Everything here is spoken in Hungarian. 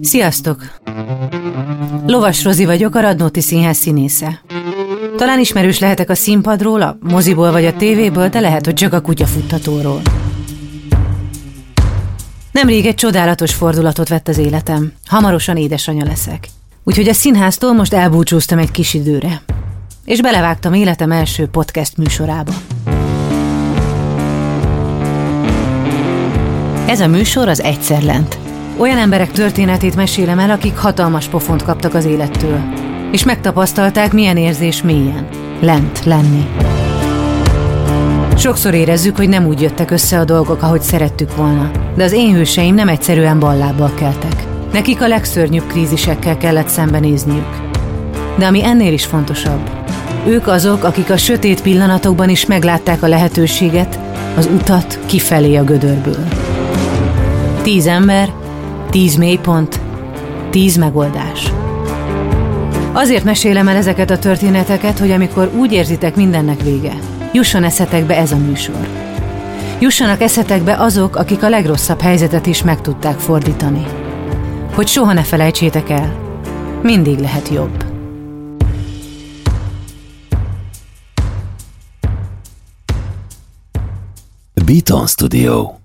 Sziasztok! Lovas Rozi vagyok, a Radnóti Színház színésze. Talán ismerős lehetek a színpadról, a moziból vagy a tévéből, de lehet, hogy csak a kutyafuttatóról. Nemrég egy csodálatos fordulatot vett az életem. Hamarosan édesanyja leszek. Úgyhogy a színháztól most elbúcsúztam egy kis időre. És belevágtam életem első podcast műsorába. Ez a műsor az Egyszer Lent. Olyan emberek történetét mesélem el, akik hatalmas pofont kaptak az élettől, és megtapasztalták, milyen érzés mélyen, lent lenni. Sokszor érezzük, hogy nem úgy jöttek össze a dolgok, ahogy szerettük volna, de az én hőseim nem egyszerűen ballábbal keltek. Nekik a legszörnyűbb krízisekkel kellett szembenézniük. De ami ennél is fontosabb, ők azok, akik a sötét pillanatokban is meglátták a lehetőséget, az utat kifelé a gödörből. Tíz ember, tíz mélypont, tíz megoldás. Azért mesélem el ezeket a történeteket, hogy amikor úgy érzitek mindennek vége, jusson eszetekbe ez a műsor. Jussanak eszetekbe azok, akik a legrosszabb helyzetet is meg tudták fordítani. Hogy soha ne felejtsétek el, mindig lehet jobb. Beaton Studio